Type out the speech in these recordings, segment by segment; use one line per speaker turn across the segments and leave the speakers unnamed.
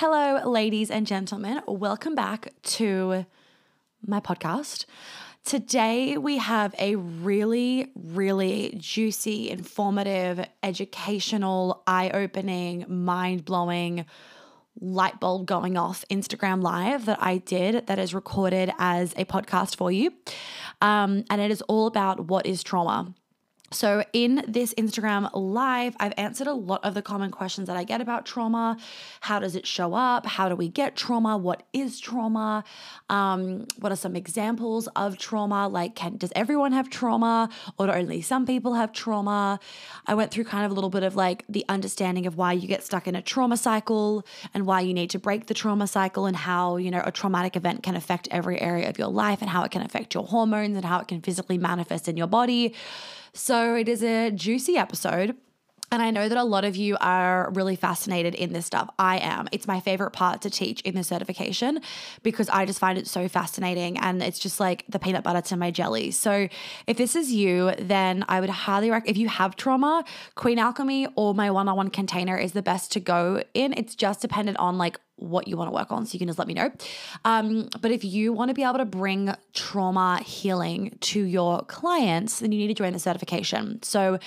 Hello, ladies and gentlemen. Welcome back to my podcast. Today, we have a really, really juicy, informative, educational, eye opening, mind blowing, light bulb going off Instagram live that I did that is recorded as a podcast for you. Um, and it is all about what is trauma. So, in this Instagram live, I've answered a lot of the common questions that I get about trauma. How does it show up? How do we get trauma? What is trauma? Um, what are some examples of trauma? Like, can does everyone have trauma, or do only some people have trauma? I went through kind of a little bit of like the understanding of why you get stuck in a trauma cycle and why you need to break the trauma cycle, and how you know a traumatic event can affect every area of your life, and how it can affect your hormones, and how it can physically manifest in your body. So it is a juicy episode. And I know that a lot of you are really fascinated in this stuff. I am. It's my favorite part to teach in the certification because I just find it so fascinating and it's just like the peanut butter to my jelly. So if this is you, then I would highly recommend if you have trauma, Queen Alchemy or my one-on-one container is the best to go in. It's just dependent on like what you want to work on. So you can just let me know. Um, but if you want to be able to bring trauma healing to your clients, then you need to join the certification. So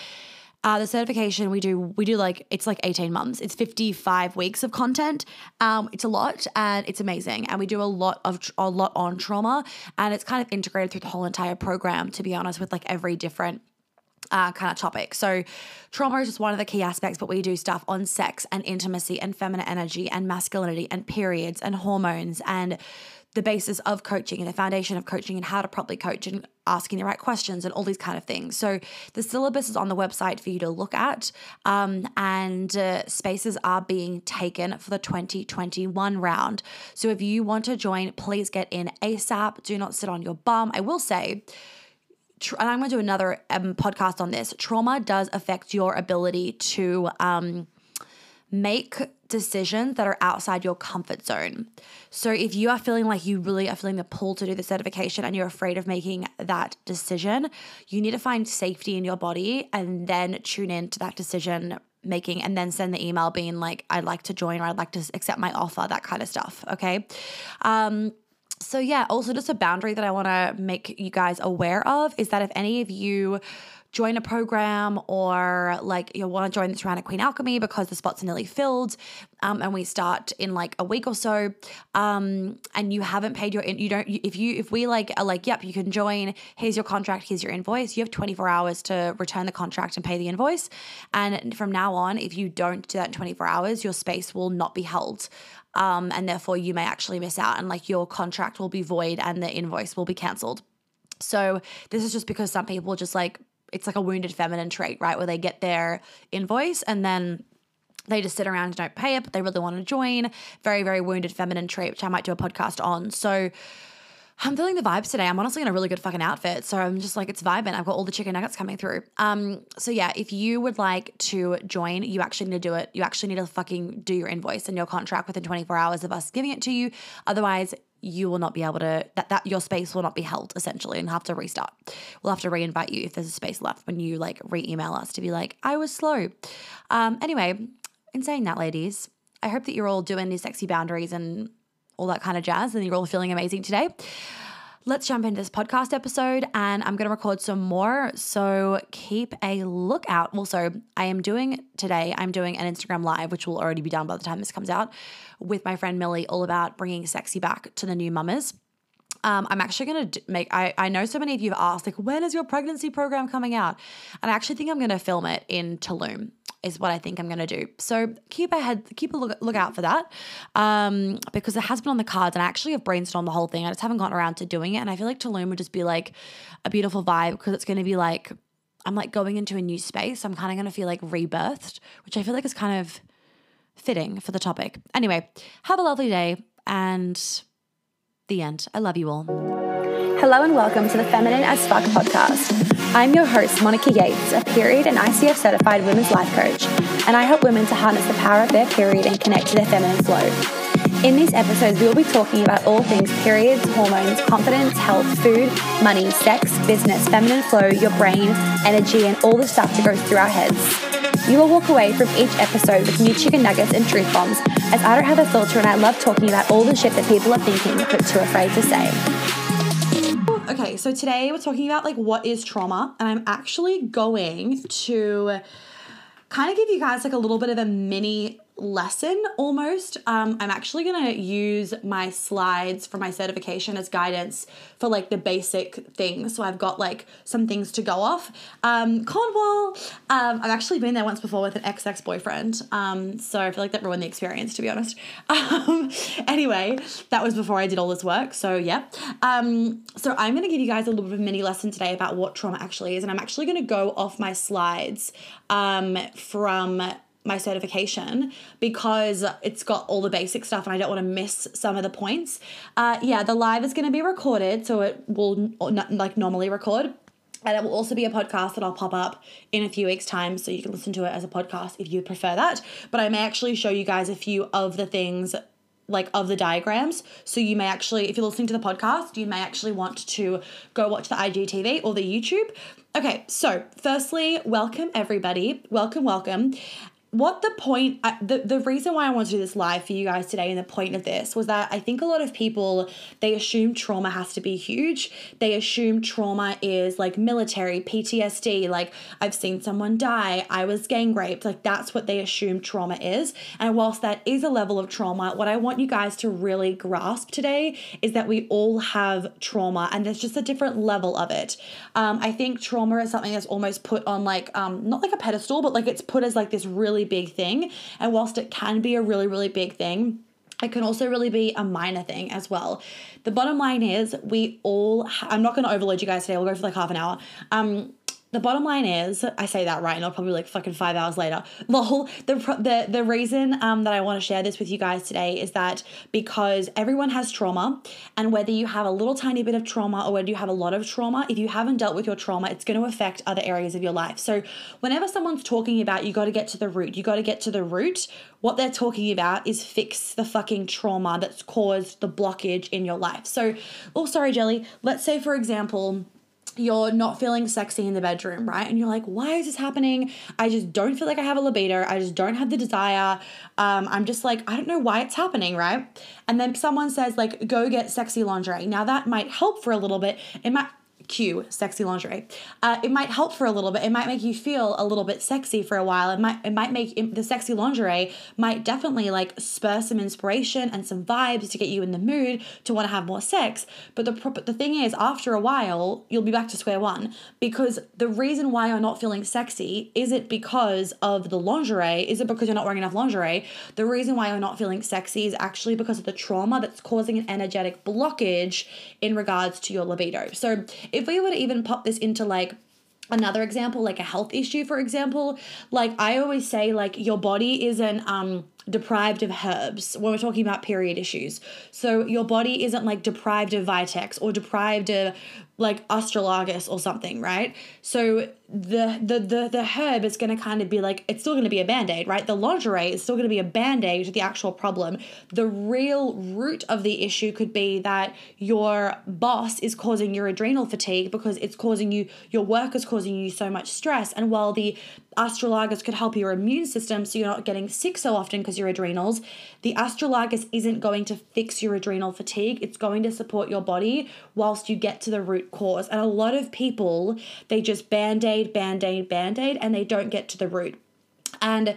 uh, the certification we do we do like it's like 18 months it's 55 weeks of content um, it's a lot and it's amazing and we do a lot of a lot on trauma and it's kind of integrated through the whole entire program to be honest with like every different uh, kind of topic. So, trauma is just one of the key aspects, but we do stuff on sex and intimacy and feminine energy and masculinity and periods and hormones and the basis of coaching and the foundation of coaching and how to properly coach and asking the right questions and all these kind of things. So the syllabus is on the website for you to look at, um, and uh, spaces are being taken for the 2021 round. So if you want to join, please get in ASAP. Do not sit on your bum. I will say and I'm going to do another um, podcast on this. Trauma does affect your ability to um, make decisions that are outside your comfort zone. So if you are feeling like you really are feeling the pull to do the certification and you're afraid of making that decision, you need to find safety in your body and then tune in to that decision making and then send the email being like I'd like to join or I'd like to accept my offer, that kind of stuff, okay? Um so, yeah, also just a boundary that I want to make you guys aware of is that if any of you join a program or like you want to join the of Queen Alchemy because the spots are nearly filled um, and we start in like a week or so um, and you haven't paid your you don't if you if we like are like yep you can join. Here's your contract. Here's your invoice. You have 24 hours to return the contract and pay the invoice. And from now on if you don't do that in 24 hours your space will not be held um, and therefore you may actually miss out and like your contract will be void and the invoice will be cancelled. So this is just because some people just like it's like a wounded feminine trait, right? Where they get their invoice and then they just sit around and don't pay it, but they really want to join. Very, very wounded feminine trait, which I might do a podcast on. So I'm feeling the vibes today. I'm honestly in a really good fucking outfit. So I'm just like, it's vibing. I've got all the chicken nuggets coming through. Um, so yeah, if you would like to join, you actually need to do it. You actually need to fucking do your invoice and your contract within 24 hours of us giving it to you. Otherwise, you will not be able to that, that your space will not be held essentially and have to restart. We'll have to re-invite you if there's a space left when you like re-email us to be like, I was slow. Um, anyway, in saying that, ladies, I hope that you're all doing these sexy boundaries and all that kind of jazz, and you're all feeling amazing today. Let's jump into this podcast episode, and I'm going to record some more. So keep a lookout. Also, I am doing today, I'm doing an Instagram live, which will already be done by the time this comes out, with my friend Millie, all about bringing sexy back to the new mamas. Um, I'm actually going to make, I, I know so many of you have asked, like, when is your pregnancy program coming out? And I actually think I'm going to film it in Tulum is what I think I'm going to do. So keep a keep a look, look out for that um, because it has been on the cards and I actually have brainstormed the whole thing. I just haven't gotten around to doing it. And I feel like Tulum would just be like a beautiful vibe because it's going to be like, I'm like going into a new space. I'm kind of going to feel like rebirthed, which I feel like is kind of fitting for the topic. Anyway, have a lovely day and the end. I love you all.
Hello and welcome to the Feminine as Fuck podcast. I'm your host, Monica Yates, a period and ICF certified women's life coach, and I help women to harness the power of their period and connect to their feminine flow. In these episodes, we will be talking about all things periods, hormones, confidence, health, food, money, sex, business, feminine flow, your brain, energy, and all the stuff that goes through our heads. You will walk away from each episode with new chicken nuggets and truth bombs, as I don't have a filter and I love talking about all the shit that people are thinking but too afraid to say.
Okay, so today we're talking about like what is trauma, and I'm actually going to kind of give you guys like a little bit of a mini lesson almost. Um, I'm actually gonna use my slides for my certification as guidance for like the basic things. So I've got like some things to go off. Um, Cornwall, um, I've actually been there once before with an ex ex boyfriend. Um, so I feel like that ruined the experience to be honest. Um, anyway, that was before I did all this work. So yeah. Um, so I'm gonna give you guys a little bit of a mini lesson today about what trauma actually is, and I'm actually gonna go off my slides from my certification because it's got all the basic stuff and I don't want to miss some of the points. Uh, yeah, the live is going to be recorded, so it will not, like normally record. And it will also be a podcast that I'll pop up in a few weeks' time so you can listen to it as a podcast if you prefer that. But I may actually show you guys a few of the things like of the diagrams. So you may actually, if you're listening to the podcast, you may actually want to go watch the IGTV or the YouTube. Okay, so firstly, welcome everybody. Welcome, welcome what the point uh, the, the reason why i want to do this live for you guys today and the point of this was that i think a lot of people they assume trauma has to be huge. They assume trauma is like military ptsd like i've seen someone die i was gang raped like that's what they assume trauma is. And whilst that is a level of trauma what i want you guys to really grasp today is that we all have trauma and there's just a different level of it. Um, i think trauma is something that's almost put on like um, not like a pedestal but like it's put as like this really really big thing. And whilst it can be a really, really big thing, it can also really be a minor thing as well. The bottom line is, we all, ha- I'm not going to overload you guys today, we'll go for like half an hour. Um, the bottom line is, I say that right, I'll probably like fucking five hours later. The whole the the the reason um that I want to share this with you guys today is that because everyone has trauma, and whether you have a little tiny bit of trauma or whether you have a lot of trauma, if you haven't dealt with your trauma, it's going to affect other areas of your life. So whenever someone's talking about you got to get to the root, you got to get to the root. What they're talking about is fix the fucking trauma that's caused the blockage in your life. So, oh sorry, Jelly. Let's say for example you're not feeling sexy in the bedroom, right? And you're like, why is this happening? I just don't feel like I have a libido. I just don't have the desire. Um, I'm just like, I don't know why it's happening, right? And then someone says, like, go get sexy lingerie. Now that might help for a little bit. It might cue sexy lingerie. Uh, it might help for a little bit. It might make you feel a little bit sexy for a while. It might it might make the sexy lingerie might definitely like spur some inspiration and some vibes to get you in the mood to want to have more sex. But the the thing is, after a while, you'll be back to square one because the reason why you're not feeling sexy is it because of the lingerie? Is it because you're not wearing enough lingerie? The reason why you're not feeling sexy is actually because of the trauma that's causing an energetic blockage in regards to your libido. So if we were to even pop this into like another example like a health issue for example like i always say like your body isn't um deprived of herbs when we're talking about period issues. So your body isn't like deprived of vitex or deprived of like astragalus or something right? So the the the, the herb is going to kind of be like it's still going to be a band-aid right? The lingerie is still going to be a band-aid to the actual problem. The real root of the issue could be that your boss is causing your adrenal fatigue because it's causing you your work is causing you so much stress. And while the astragalus could help your immune system so you're not getting sick so often because your adrenals the astragalus isn't going to fix your adrenal fatigue. It's going to support your body whilst you get to the root cause. And a lot of people they just band-aid aid, band aid, band aid, and they don't get to the root. And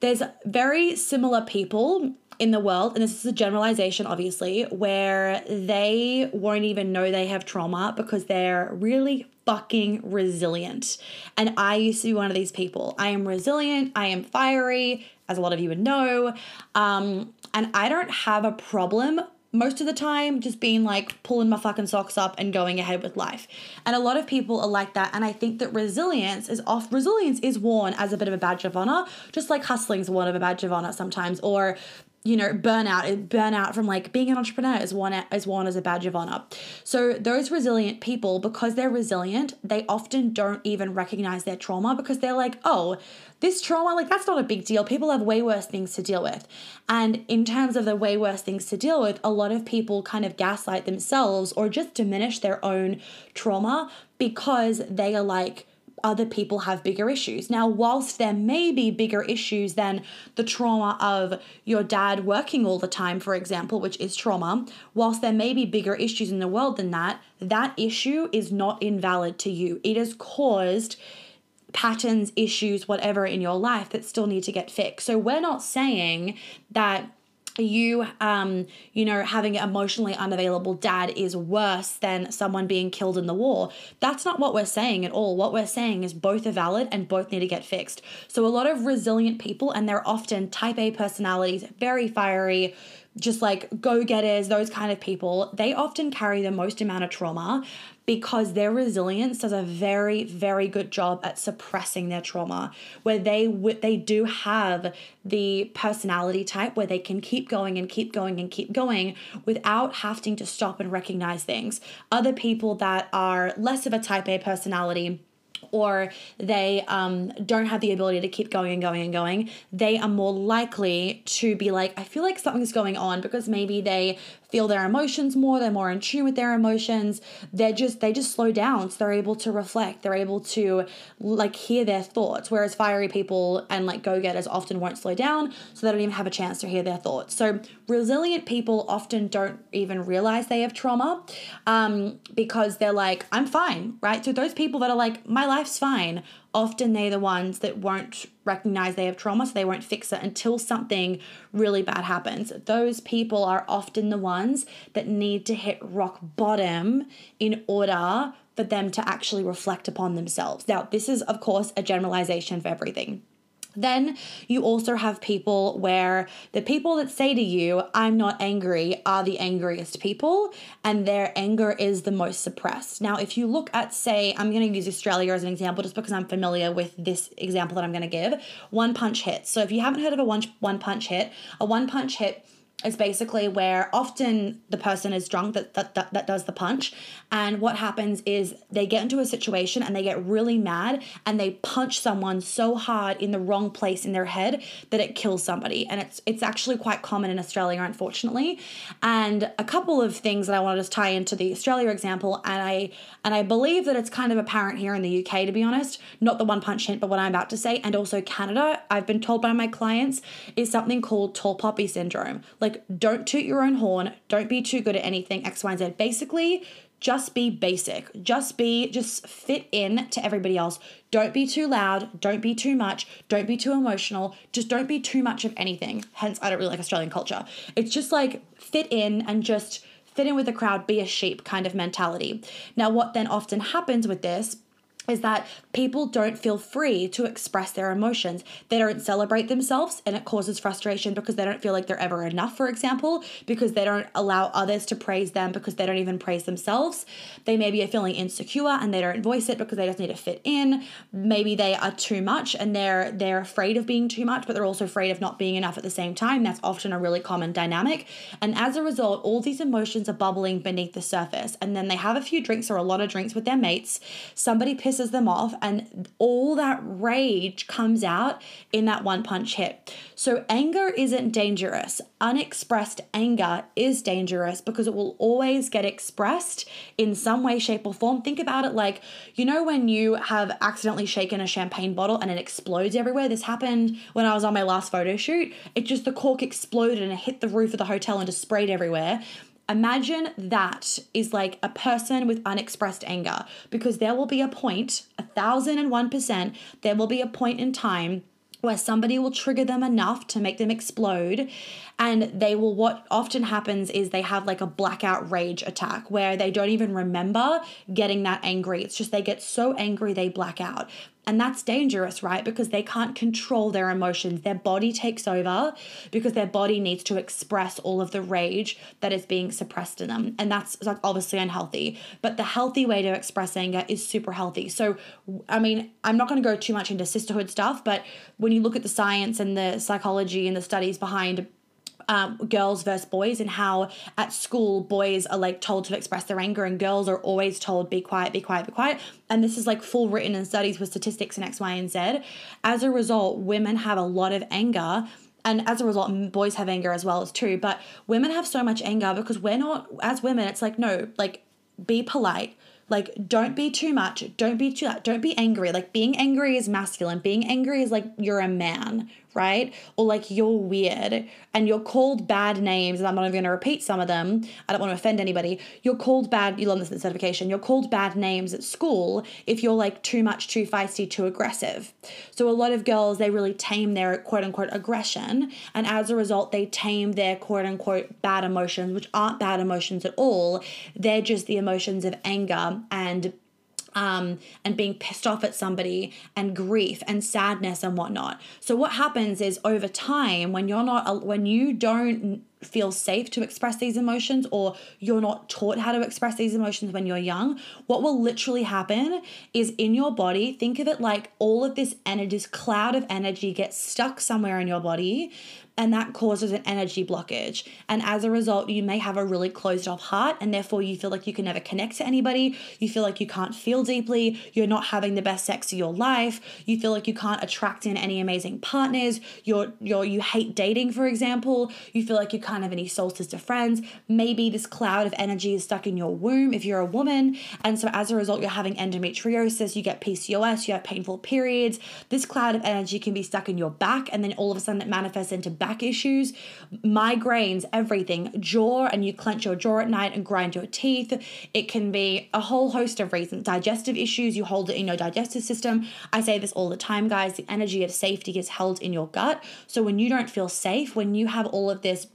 there's very similar people in the world, and this is a generalization, obviously, where they won't even know they have trauma because they're really fucking resilient. And I used to be one of these people. I am resilient, I am fiery, as a lot of you would know. Um, and I don't have a problem most of the time just being like pulling my fucking socks up and going ahead with life. And a lot of people are like that. And I think that resilience is off resilience is worn as a bit of a badge of honor, just like hustling's worn of a badge of honor sometimes, or you know, burnout, burnout from like being an entrepreneur is one is one as a badge of honor. So those resilient people, because they're resilient, they often don't even recognize their trauma because they're like, oh, this trauma, like that's not a big deal. People have way worse things to deal with. And in terms of the way worse things to deal with, a lot of people kind of gaslight themselves or just diminish their own trauma because they are like, other people have bigger issues. Now, whilst there may be bigger issues than the trauma of your dad working all the time, for example, which is trauma, whilst there may be bigger issues in the world than that, that issue is not invalid to you. It has caused patterns, issues, whatever in your life that still need to get fixed. So, we're not saying that you um you know having an emotionally unavailable dad is worse than someone being killed in the war. That's not what we're saying at all. What we're saying is both are valid and both need to get fixed. So a lot of resilient people and they're often type A personalities very fiery just like go getters, those kind of people, they often carry the most amount of trauma because their resilience does a very very good job at suppressing their trauma where they they do have the personality type where they can keep going and keep going and keep going without having to stop and recognize things. Other people that are less of a type A personality or they um, don't have the ability to keep going and going and going, they are more likely to be like, I feel like something's going on because maybe they feel their emotions more they're more in tune with their emotions. They're just they just slow down so they're able to reflect they're able to like hear their thoughts whereas fiery people and like go-getters often won't slow down so they don't even have a chance to hear their thoughts. So resilient people often don't even realize they have trauma um, because they're like i'm fine right? So those people that are like my life's fine often they're the ones that won't recognize they have trauma, so they won't fix it until something really bad happens. Those people are often the ones that need to hit rock bottom in order for them to actually reflect upon themselves. Now, this is, of course, a generalization for everything. Then you also have people where the people that say to you, I'm not angry, are the angriest people, and their anger is the most suppressed. Now, if you look at, say, I'm going to use Australia as an example just because I'm familiar with this example that I'm going to give one punch hit. So if you haven't heard of a one, one punch hit, a one punch hit is basically where often the person is drunk that, that, that, that, does the punch. And what happens is they get into a situation and they get really mad and they punch someone so hard in the wrong place in their head that it kills somebody. And it's it's actually quite common in Australia, unfortunately. And a couple of things that I want to just tie into the Australia example, and I and I believe that it's kind of apparent here in the UK, to be honest, not the one punch hint, but what I'm about to say, and also Canada, I've been told by my clients, is something called tall poppy syndrome. Like like, don't toot your own horn. Don't be too good at anything, X, Y, and Z. Basically, just be basic. Just be, just fit in to everybody else. Don't be too loud. Don't be too much. Don't be too emotional. Just don't be too much of anything. Hence, I don't really like Australian culture. It's just like fit in and just fit in with the crowd, be a sheep kind of mentality. Now, what then often happens with this is that people don't feel free to express their emotions. They don't celebrate themselves and it causes frustration because they don't feel like they're ever enough, for example, because they don't allow others to praise them because they don't even praise themselves. They maybe are feeling insecure and they don't voice it because they just need to fit in. Maybe they are too much and they're they're afraid of being too much, but they're also afraid of not being enough at the same time. That's often a really common dynamic. And as a result, all these emotions are bubbling beneath the surface. And then they have a few drinks or a lot of drinks with their mates. Somebody pisses pisses them off, and all that rage comes out in that one punch hit. So, anger isn't dangerous. Unexpressed anger is dangerous because it will always get expressed in some way, shape, or form. Think about it like, you know, when you have accidentally shaken a champagne bottle and it explodes everywhere. This happened when I was on my last photo shoot. It just, the cork exploded and it hit the roof of the hotel and just sprayed everywhere. Imagine that is like a person with unexpressed anger because there will be a point, a thousand and one percent, there will be a point in time where somebody will trigger them enough to make them explode. And they will what often happens is they have like a blackout rage attack where they don't even remember getting that angry. It's just they get so angry they black out and that's dangerous, right? Because they can't control their emotions. Their body takes over because their body needs to express all of the rage that is being suppressed in them. And that's like obviously unhealthy. But the healthy way to express anger is super healthy. So, I mean, I'm not going to go too much into sisterhood stuff, but when you look at the science and the psychology and the studies behind um, girls versus boys and how at school boys are like told to express their anger and girls are always told be quiet be quiet be quiet and this is like full written in studies with statistics and x y and z as a result women have a lot of anger and as a result boys have anger as well as too but women have so much anger because we're not as women it's like no like be polite Like, don't be too much. Don't be too. Don't be angry. Like, being angry is masculine. Being angry is like you're a man, right? Or like you're weird and you're called bad names. And I'm not even going to repeat some of them. I don't want to offend anybody. You're called bad. You learn this in certification. You're called bad names at school if you're like too much, too feisty, too aggressive. So a lot of girls they really tame their quote unquote aggression, and as a result, they tame their quote unquote bad emotions, which aren't bad emotions at all. They're just the emotions of anger and um, and being pissed off at somebody and grief and sadness and whatnot. So what happens is over time when you're not when you don't feel safe to express these emotions or you're not taught how to express these emotions when you're young, what will literally happen is in your body, think of it like all of this energy, this cloud of energy gets stuck somewhere in your body and that causes an energy blockage. And as a result, you may have a really closed off heart, and therefore you feel like you can never connect to anybody. You feel like you can't feel deeply. You're not having the best sex of your life. You feel like you can't attract in any amazing partners. You're you're you hate dating, for example. You feel like you can't have any soul sister friends. Maybe this cloud of energy is stuck in your womb if you're a woman, and so as a result, you're having endometriosis. You get PCOS. You have painful periods. This cloud of energy can be stuck in your back, and then all of a sudden it manifests into back issues, migraines, everything, jaw, and you clench your jaw at night and grind your teeth. It can be a whole host of reasons. Digestive issues, you hold it in your digestive system. I say this all the time, guys. The energy of safety is held in your gut. So when you don't feel safe, when you have all of this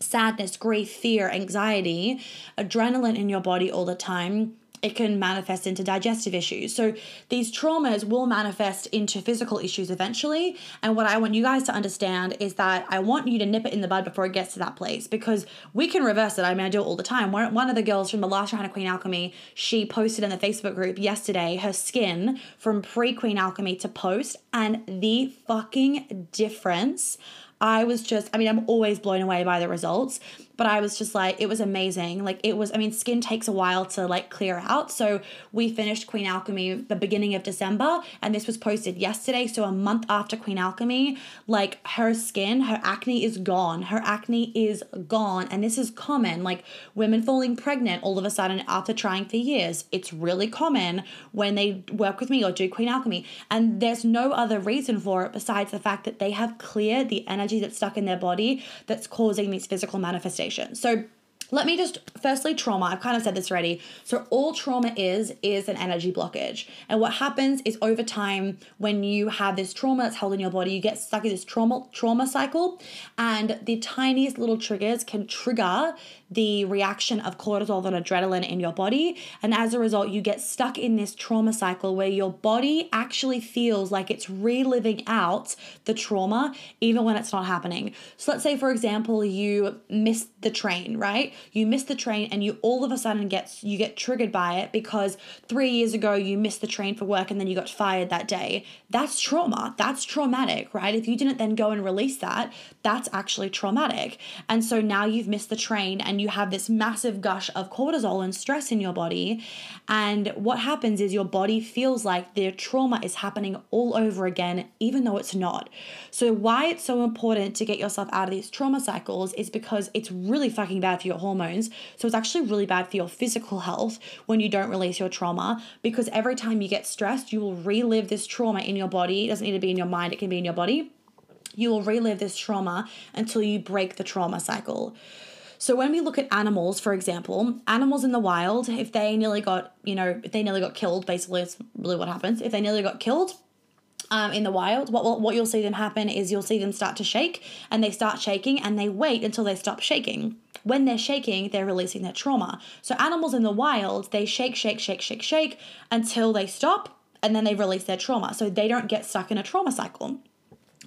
sadness, grief, fear, anxiety, adrenaline in your body all the time, it can manifest into digestive issues. So these traumas will manifest into physical issues eventually. And what I want you guys to understand is that I want you to nip it in the bud before it gets to that place because we can reverse it. I mean, I do it all the time. One, one of the girls from the last round of Queen Alchemy, she posted in the Facebook group yesterday her skin from pre Queen Alchemy to post, and the fucking difference. I was just, I mean, I'm always blown away by the results, but I was just like, it was amazing. Like it was, I mean, skin takes a while to like clear out. So we finished Queen Alchemy the beginning of December, and this was posted yesterday. So a month after Queen Alchemy, like her skin, her acne is gone. Her acne is gone. And this is common. Like women falling pregnant all of a sudden after trying for years. It's really common when they work with me or do Queen Alchemy. And there's no other reason for it besides the fact that they have cleared the energy that's stuck in their body that's causing these physical manifestations conversation. So let me just firstly trauma i've kind of said this already so all trauma is is an energy blockage and what happens is over time when you have this trauma that's held in your body you get stuck in this trauma trauma cycle and the tiniest little triggers can trigger the reaction of cortisol and adrenaline in your body. And as a result, you get stuck in this trauma cycle where your body actually feels like it's reliving out the trauma even when it's not happening. So let's say, for example, you miss the train, right? You miss the train and you all of a sudden get you get triggered by it because three years ago you missed the train for work and then you got fired that day. That's trauma. That's traumatic, right? If you didn't then go and release that, that's actually traumatic. And so now you've missed the train and you have this massive gush of cortisol and stress in your body. And what happens is your body feels like the trauma is happening all over again, even though it's not. So, why it's so important to get yourself out of these trauma cycles is because it's really fucking bad for your hormones. So, it's actually really bad for your physical health when you don't release your trauma because every time you get stressed, you will relive this trauma in your body. It doesn't need to be in your mind, it can be in your body you will relive this trauma until you break the trauma cycle. So when we look at animals, for example, animals in the wild, if they nearly got, you know, if they nearly got killed, basically it's really what happens. If they nearly got killed, um, in the wild, what, what you'll see them happen is you'll see them start to shake and they start shaking and they wait until they stop shaking. When they're shaking, they're releasing their trauma. So, animals in the wild, they shake, shake, shake, shake, shake until they stop and then they release their trauma. So, they don't get stuck in a trauma cycle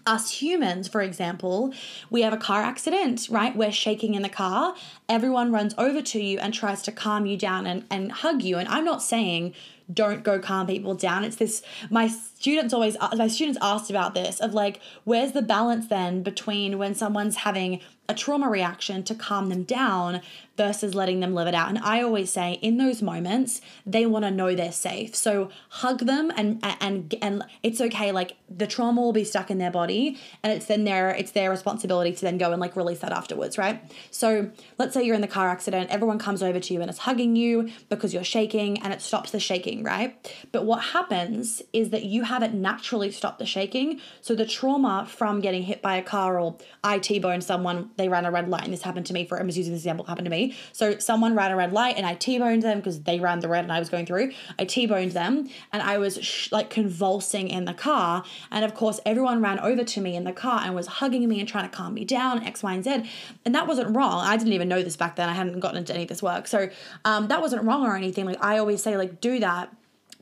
us humans, for example, we have a car accident, right? We're shaking in the car. Everyone runs over to you and tries to calm you down and, and hug you. And I'm not saying don't go calm people down. It's this, my students always uh, my students asked about this of like where's the balance then between when someone's having a trauma reaction to calm them down versus letting them live it out. And I always say in those moments, they want to know they're safe. So hug them and and and it's okay like the trauma will be stuck in their body and it's then their it's their responsibility to then go and like release that afterwards, right? So let's say you're in the car accident, everyone comes over to you and is hugging you because you're shaking and it stops the shaking, right? But what happens is that you haven't naturally stopped the shaking. So the trauma from getting hit by a car or I T-bone someone they ran a red light, and this happened to me for I'm just using this example, happened to me. So someone ran a red light and I T-boned them because they ran the red and I was going through. I T-boned them and I was sh- like convulsing in the car. And of course, everyone ran over to me in the car and was hugging me and trying to calm me down, X, Y, and Z. And that wasn't wrong. I didn't even know this back then. I hadn't gotten into any of this work. So um, that wasn't wrong or anything. Like I always say, like, do that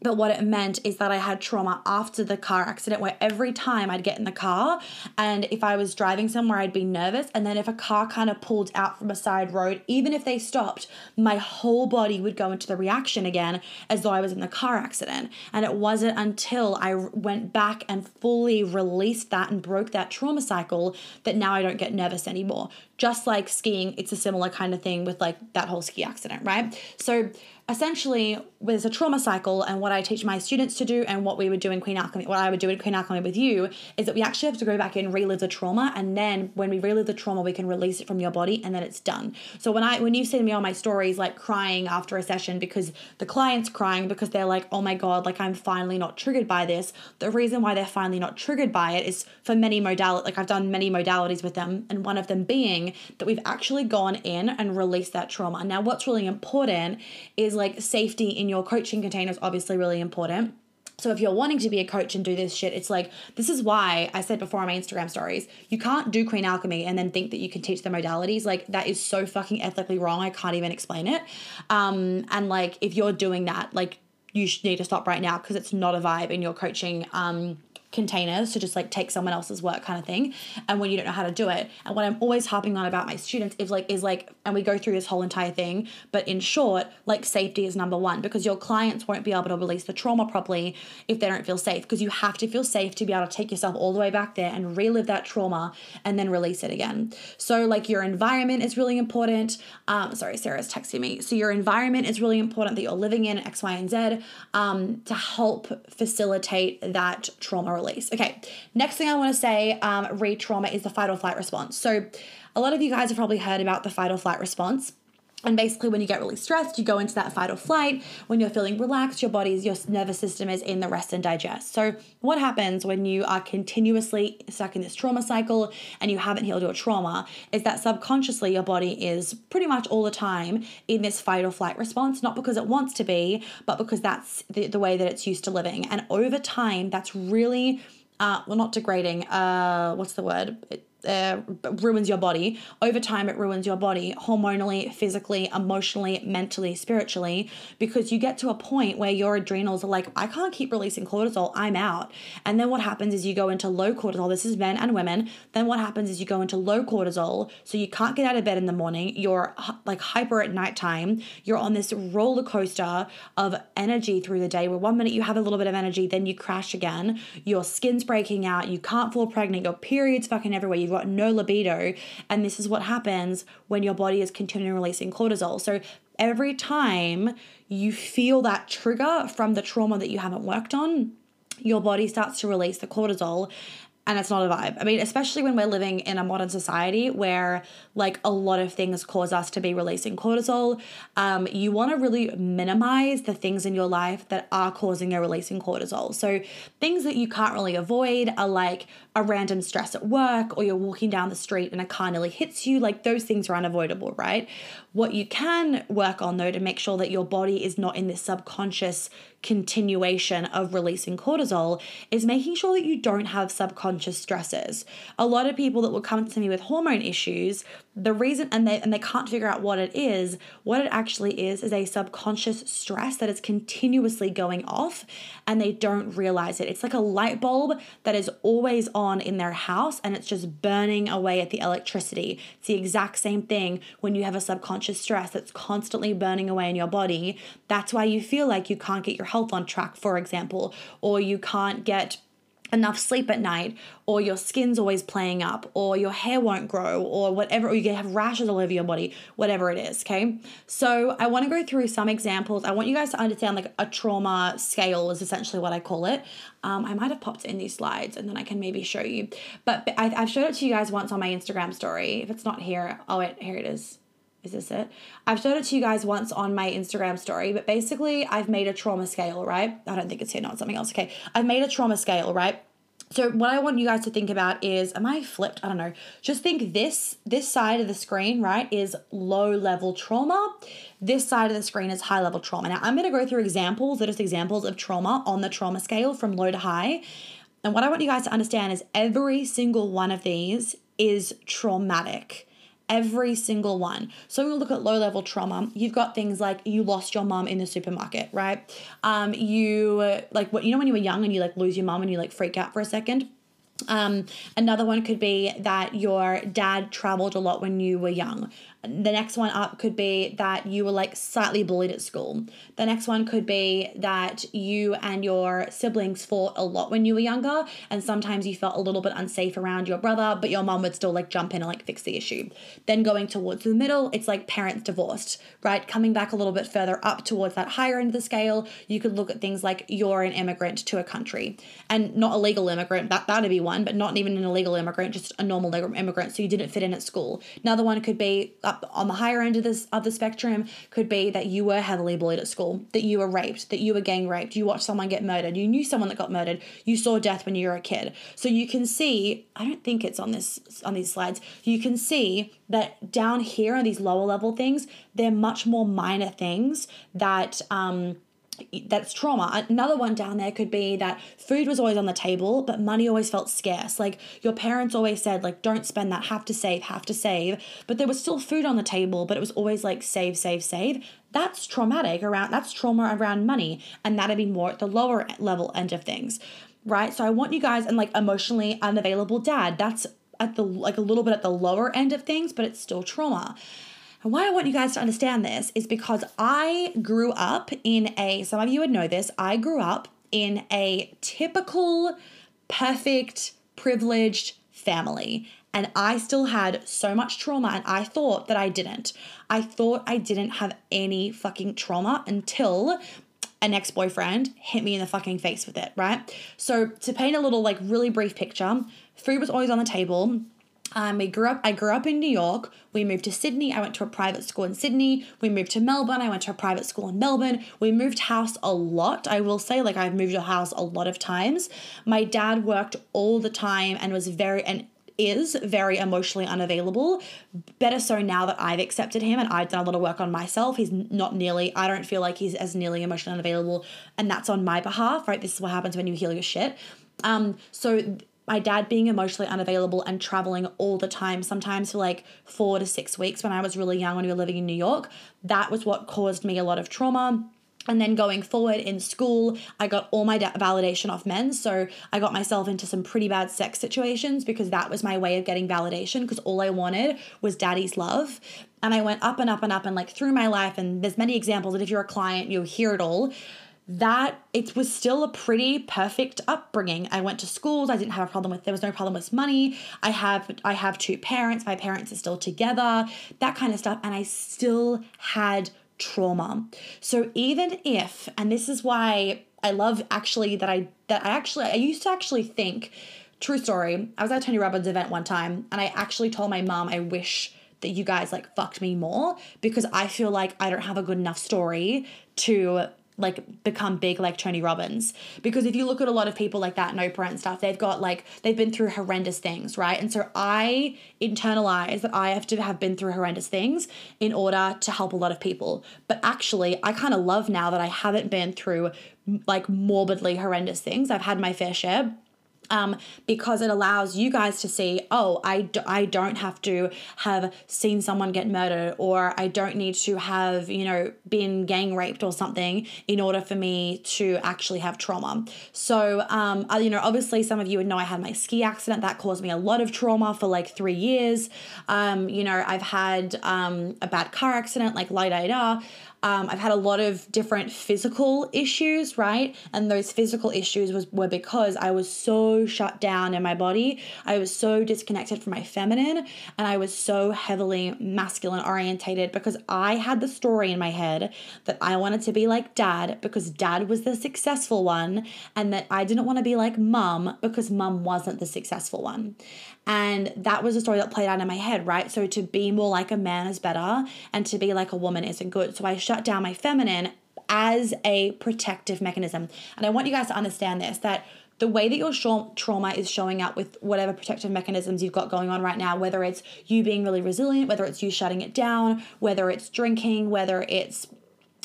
but what it meant is that I had trauma after the car accident where every time I'd get in the car and if I was driving somewhere, I'd be nervous. And then if a car kind of pulled out from a side road, even if they stopped, my whole body would go into the reaction again as though I was in the car accident. And it wasn't until I went back and fully released that and broke that trauma cycle that now I don't get nervous anymore. Just like skiing, it's a similar kind of thing with like that whole ski accident, right? So, essentially there's a trauma cycle and what I teach my students to do and what we would do in Queen Alchemy, what I would do in Queen Alchemy with you is that we actually have to go back and relive the trauma and then when we relive the trauma we can release it from your body and then it's done. So when I when you see me on my stories like crying after a session because the client's crying because they're like, oh my god, like I'm finally not triggered by this. The reason why they're finally not triggered by it is for many modalities like I've done many modalities with them and one of them being that we've actually gone in and released that trauma. Now what's really important is like safety in your coaching container is obviously really important. So if you're wanting to be a coach and do this shit, it's like this is why I said before on my Instagram stories, you can't do Queen Alchemy and then think that you can teach the modalities. Like that is so fucking ethically wrong. I can't even explain it. Um, and like if you're doing that, like you need to stop right now because it's not a vibe in your coaching um containers to just like take someone else's work kind of thing and when you don't know how to do it and what i'm always harping on about my students is like is like and we go through this whole entire thing but in short like safety is number one because your clients won't be able to release the trauma properly if they don't feel safe because you have to feel safe to be able to take yourself all the way back there and relive that trauma and then release it again. So like your environment is really important. Um sorry sarah's texting me. So your environment is really important that you're living in x y and z um to help facilitate that trauma release. Okay, next thing I want to say um, re trauma is the fight or flight response. So, a lot of you guys have probably heard about the fight or flight response. And basically, when you get really stressed, you go into that fight or flight. When you're feeling relaxed, your body's, your nervous system is in the rest and digest. So, what happens when you are continuously stuck in this trauma cycle and you haven't healed your trauma is that subconsciously your body is pretty much all the time in this fight or flight response, not because it wants to be, but because that's the, the way that it's used to living. And over time, that's really, uh, well, not degrading, uh, what's the word? It, uh, ruins your body. Over time, it ruins your body hormonally, physically, emotionally, mentally, spiritually, because you get to a point where your adrenals are like, I can't keep releasing cortisol, I'm out. And then what happens is you go into low cortisol. This is men and women. Then what happens is you go into low cortisol, so you can't get out of bed in the morning. You're like hyper at nighttime. You're on this roller coaster of energy through the day where one minute you have a little bit of energy, then you crash again. Your skin's breaking out. You can't fall pregnant. Your period's fucking everywhere. You've got no libido. And this is what happens when your body is continually releasing cortisol. So every time you feel that trigger from the trauma that you haven't worked on, your body starts to release the cortisol and it's not a vibe. I mean, especially when we're living in a modern society where like a lot of things cause us to be releasing cortisol. Um, you want to really minimize the things in your life that are causing a releasing cortisol. So things that you can't really avoid are like a random stress at work or you're walking down the street and a car nearly hits you. Like those things are unavoidable, right? What you can work on though to make sure that your body is not in this subconscious continuation of releasing cortisol is making sure that you don't have subconscious stresses. A lot of people that will come to me with hormone issues, the reason and they and they can't figure out what it is, what it actually is is a subconscious stress that is continuously going off and they don't realize it. It's like a light bulb that is always on in their house and it's just burning away at the electricity. It's the exact same thing when you have a subconscious stress that's constantly burning away in your body. That's why you feel like you can't get your health on track, for example, or you can't get enough sleep at night, or your skin's always playing up, or your hair won't grow, or whatever, or you have rashes all over your body, whatever it is, okay? So I want to go through some examples. I want you guys to understand like a trauma scale is essentially what I call it. Um, I might have popped in these slides and then I can maybe show you. But I, I've showed it to you guys once on my Instagram story. If it's not here, oh wait, here it is. Is this it? I've showed it to you guys once on my Instagram story, but basically I've made a trauma scale, right? I don't think it's here, not something else. Okay. I've made a trauma scale, right? So what I want you guys to think about is am I flipped? I don't know. Just think this this side of the screen, right, is low level trauma. This side of the screen is high level trauma. Now I'm going to go through examples that are just examples of trauma on the trauma scale from low to high. And what I want you guys to understand is every single one of these is traumatic every single one. So when we look at low level trauma, you've got things like you lost your mom in the supermarket, right? Um, you like what you know when you were young and you like lose your mom and you like freak out for a second. Um, another one could be that your dad traveled a lot when you were young. The next one up could be that you were like slightly bullied at school. The next one could be that you and your siblings fought a lot when you were younger, and sometimes you felt a little bit unsafe around your brother, but your mom would still like jump in and like fix the issue. Then going towards the middle, it's like parents divorced, right? Coming back a little bit further up towards that higher end of the scale, you could look at things like you're an immigrant to a country and not a legal immigrant, that, that'd be one, but not even an illegal immigrant, just a normal immigrant, so you didn't fit in at school. Another one could be up up on the higher end of this of the spectrum could be that you were heavily bullied at school, that you were raped, that you were gang raped, you watched someone get murdered, you knew someone that got murdered, you saw death when you were a kid. So you can see, I don't think it's on this on these slides, you can see that down here on these lower level things, they're much more minor things that um that's trauma. Another one down there could be that food was always on the table, but money always felt scarce. Like your parents always said, like, don't spend that, have to save, have to save. But there was still food on the table, but it was always like save, save, save. That's traumatic around that's trauma around money. And that'd be more at the lower level end of things. Right. So I want you guys and like emotionally unavailable dad. That's at the like a little bit at the lower end of things, but it's still trauma. And why I want you guys to understand this is because I grew up in a, some of you would know this, I grew up in a typical, perfect, privileged family. And I still had so much trauma, and I thought that I didn't. I thought I didn't have any fucking trauma until an ex boyfriend hit me in the fucking face with it, right? So, to paint a little, like, really brief picture, food was always on the table. Um, we grew up. I grew up in New York. We moved to Sydney. I went to a private school in Sydney. We moved to Melbourne. I went to a private school in Melbourne. We moved house a lot. I will say, like I've moved a house a lot of times. My dad worked all the time and was very and is very emotionally unavailable. Better so now that I've accepted him and I've done a lot of work on myself. He's not nearly. I don't feel like he's as nearly emotionally unavailable, and that's on my behalf. Right. This is what happens when you heal your shit. Um. So my dad being emotionally unavailable and traveling all the time, sometimes for like four to six weeks when I was really young when we were living in New York, that was what caused me a lot of trauma. And then going forward in school, I got all my validation off men. So I got myself into some pretty bad sex situations because that was my way of getting validation because all I wanted was daddy's love. And I went up and up and up and like through my life. And there's many examples that if you're a client, you'll hear it all that it was still a pretty perfect upbringing. I went to schools, I didn't have a problem with there was no problem with money. I have I have two parents, my parents are still together, that kind of stuff and I still had trauma. So even if and this is why I love actually that I that I actually I used to actually think true story. I was at Tony Robbins event one time and I actually told my mom I wish that you guys like fucked me more because I feel like I don't have a good enough story to like become big like Tony Robbins. Because if you look at a lot of people like that and Oprah and stuff, they've got like they've been through horrendous things, right? And so I internalize that I have to have been through horrendous things in order to help a lot of people. But actually, I kind of love now that I haven't been through like morbidly horrendous things. I've had my fair share um, because it allows you guys to see, oh, I, do, I don't have to have seen someone get murdered, or I don't need to have, you know, been gang raped or something in order for me to actually have trauma. So, um, you know, obviously, some of you would know I had my ski accident that caused me a lot of trauma for like three years. Um, you know, I've had um, a bad car accident, like la da da. Um, I've had a lot of different physical issues, right? And those physical issues was were because I was so shut down in my body. I was so disconnected from my feminine, and I was so heavily masculine orientated because I had the story in my head that I wanted to be like dad because dad was the successful one, and that I didn't want to be like mum because mum wasn't the successful one. And that was a story that played out in my head, right? So to be more like a man is better and to be like a woman isn't good. So I shut down my feminine as a protective mechanism. And I want you guys to understand this that the way that your trauma is showing up with whatever protective mechanisms you've got going on right now, whether it's you being really resilient, whether it's you shutting it down, whether it's drinking, whether it's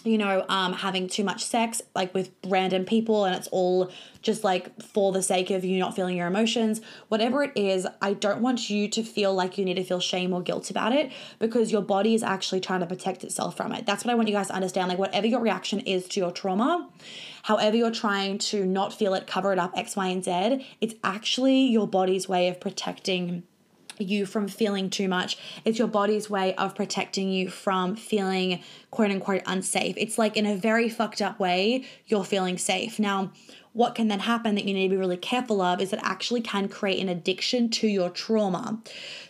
you know, um, having too much sex, like with random people, and it's all just like for the sake of you not feeling your emotions, whatever it is, I don't want you to feel like you need to feel shame or guilt about it because your body is actually trying to protect itself from it. That's what I want you guys to understand. Like, whatever your reaction is to your trauma, however you're trying to not feel it, cover it up, X, Y, and Z, it's actually your body's way of protecting you from feeling too much. It's your body's way of protecting you from feeling quote unquote unsafe. It's like in a very fucked up way, you're feeling safe. Now, what can then happen that you need to be really careful of is it actually can create an addiction to your trauma.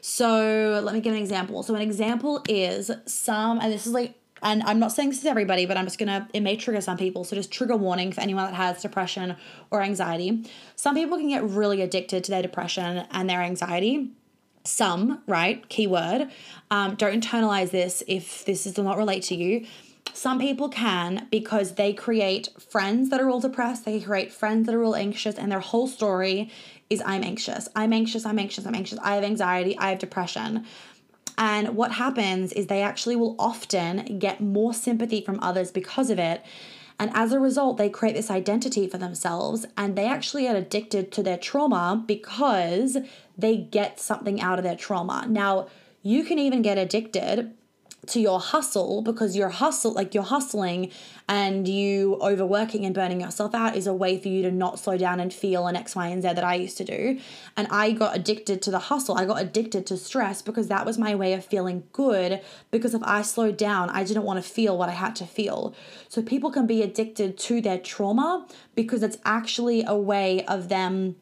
So, let me give an example. So, an example is some, and this is like and I'm not saying this is everybody, but I'm just gonna, it may trigger some people. So just trigger warning for anyone that has depression or anxiety. Some people can get really addicted to their depression and their anxiety some, right? Keyword. Um, don't internalize this if this does not relate to you. Some people can because they create friends that are all depressed, they create friends that are all anxious, and their whole story is I'm anxious, I'm anxious, I'm anxious, I'm anxious, I have anxiety, I have depression. And what happens is they actually will often get more sympathy from others because of it. And as a result, they create this identity for themselves and they actually get addicted to their trauma because they get something out of their trauma. Now, you can even get addicted to your hustle because your hustle like you're hustling and you overworking and burning yourself out is a way for you to not slow down and feel an X, Y, and Z that I used to do. And I got addicted to the hustle. I got addicted to stress because that was my way of feeling good. Because if I slowed down, I didn't want to feel what I had to feel. So people can be addicted to their trauma because it's actually a way of them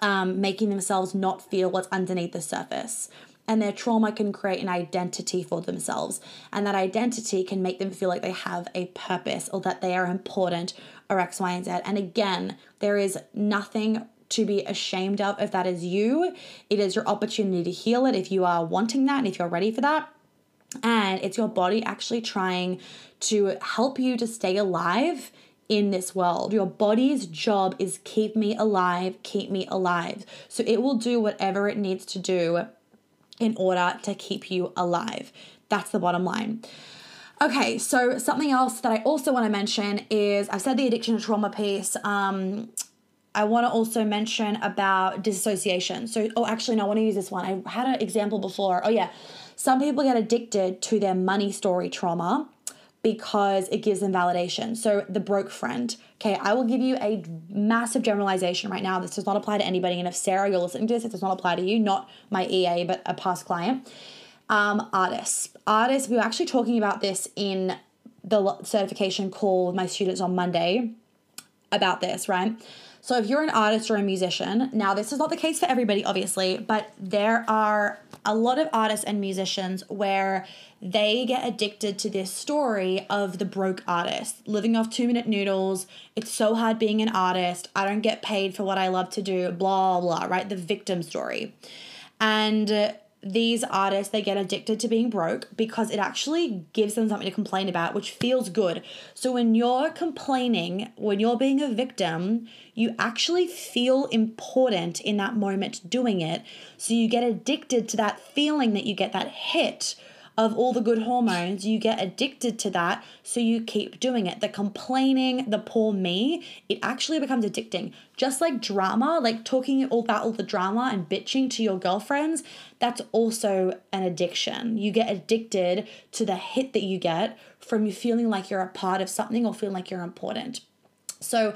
um, making themselves not feel what's underneath the surface and their trauma can create an identity for themselves. And that identity can make them feel like they have a purpose or that they are important or X, Y, and Z. And again, there is nothing to be ashamed of if that is you. It is your opportunity to heal it if you are wanting that and if you're ready for that. And it's your body actually trying to help you to stay alive in this world. Your body's job is keep me alive, keep me alive. So it will do whatever it needs to do in order to keep you alive. That's the bottom line. Okay, so something else that I also want to mention is I've said the addiction to trauma piece. Um, I want to also mention about dissociation. So, oh, actually, no, I want to use this one. I had an example before. Oh, yeah. Some people get addicted to their money story trauma because it gives them validation. So, the broke friend. Okay, I will give you a massive generalization right now. This does not apply to anybody. And if Sarah, you're listening to this, it does not apply to you, not my EA, but a past client. Um, artists. Artists, we were actually talking about this in the certification call with my students on Monday about this, right? So if you're an artist or a musician, now this is not the case for everybody, obviously, but there are a lot of artists and musicians where they get addicted to this story of the broke artist living off two minute noodles. It's so hard being an artist. I don't get paid for what I love to do, blah, blah, right? The victim story. And these artists they get addicted to being broke because it actually gives them something to complain about which feels good. So when you're complaining when you're being a victim you actually feel important in that moment doing it. So you get addicted to that feeling that you get that hit of all the good hormones, you get addicted to that, so you keep doing it. The complaining, the poor me, it actually becomes addicting. Just like drama, like talking all about all the drama and bitching to your girlfriends, that's also an addiction. You get addicted to the hit that you get from you feeling like you're a part of something or feeling like you're important. So